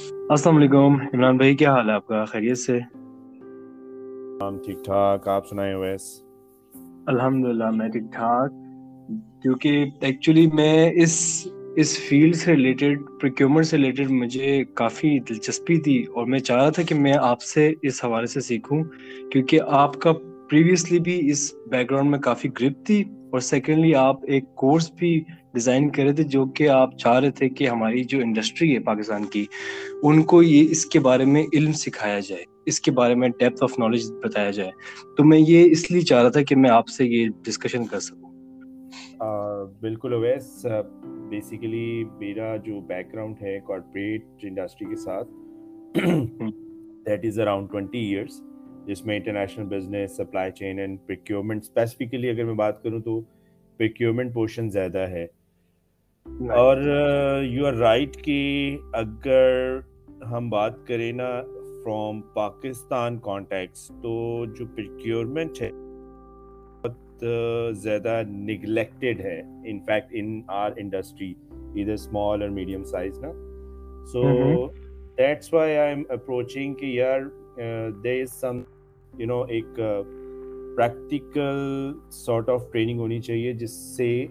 السلام علیکم عمران بھائی کیا حال ہے آپ کا؟ خیریت سے؟ ٹھیک ٹھاک آپ سنائیں ویس الحمد للہ میں ٹھیک ٹھاک۔ کیونکہ ایکچولی میں اس اس فیلڈ سے ریلیٹڈ پریکیومنٹ سے ریلیٹڈ مجھے کافی دلچسپی تھی اور میں چاہ رہا تھا کہ میں آپ سے اس حوالے سے سیکھوں کیونکہ آپ کا پریویسلی بھی اس بیک گراؤنڈ میں کافی گرپ تھی اور سیکنڈلی آپ ایک کورس بھی ڈیزائن کر رہے تھے جو کہ آپ چاہ رہے تھے کہ ہماری جو انڈسٹری ہے پاکستان کی ان کو یہ اس کے بارے میں علم سکھایا جائے اس کے بارے میں ڈیپتھ آف نالج بتایا جائے۔ تو میں یہ اس لیے چاہ رہا تھا کہ میں آپ سے یہ ڈسکشن کر سکوں۔ بالکل اویس بیسیکلی میرا جو بیک گراؤنڈ ہے کارپوریٹ انڈسٹری کے ساتھ that is around twenty years جس میں international business supply chain and procurement specifically اگر میں بات کروں تو پریکیورمنٹ پورشن زیادہ ہے۔ اور یو آر رائٹ کہ اگر ہم بات کریں نا فرام پاکستان کانٹیکس تو جو پریکیورمنٹ ہے بہت زیادہ نگلیکٹیڈ ہے۔ In fact in our industry ادھر اسمال اور میڈیم سائز نا۔ So that's why I am approaching کہ یار دیر از سم یو نو ایک پریکٹیکل سارٹ آف ٹریننگ ہونی چاہیے جس سے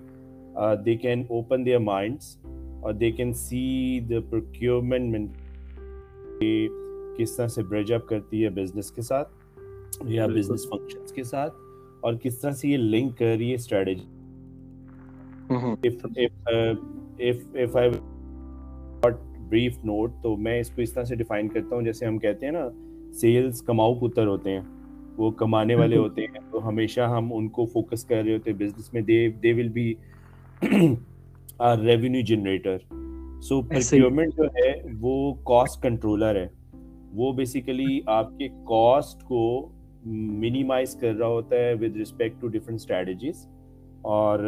they can open their minds اور they can see the procurement کس طرح سے برج اپ کرتی ہے بزنس کے ساتھ یا بزنس فنکشنس کے ساتھ اور کس طرح سے یہ لنک کر رہی ہے اسٹریٹجی بریف نوٹ تو میں اس کو اس طرح سے ڈیفائن کرتا ہوں جیسے ہم کہتے ہیں نا سیلس کماؤ پتر ہوتے ہیں وہ کمانے والے ہوتے ہیں تو ہمیشہ ہم ان کو فوکس کر رہے ہوتے ہیں بزنس میں they they will be revenue generator so procurement جو ہے وہ کاسٹ کنٹرولر ہے. وہ بیسیکلی آپ کے کاسٹ کو منیمائز کر رہا ہوتا ہے with respect to different strategies اور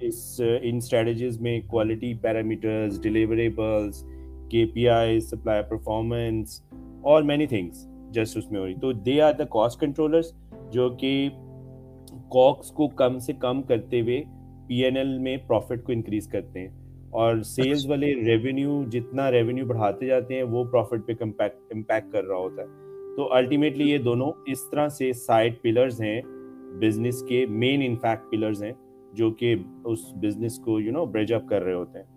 اس ان اسٹریٹجیز میں quality parameters deliverables K P I supply performance اور مینی تھنگس جسٹ اس میں ہو رہی تو they are the cost controllers جو کہ کاکس کو کم سے کم کرتے ہوئے پی این ایل میں پروفٹ کو انکریز کرتے ہیں اور سیلز۔ والے ریونیو جتنا ریونیو بڑھاتے جاتے ہیں وہ پروفٹ پہ امپیکٹ کر رہا ہوتا ہے تو الٹیمیٹلی یہ دونوں اس طرح سے سائڈ پلرز ہیں بزنس کے مین انفیکٹ پلرز ہیں جو کہ اس بزنس کو یو نو بریج اپ کر رہے ہوتے ہیں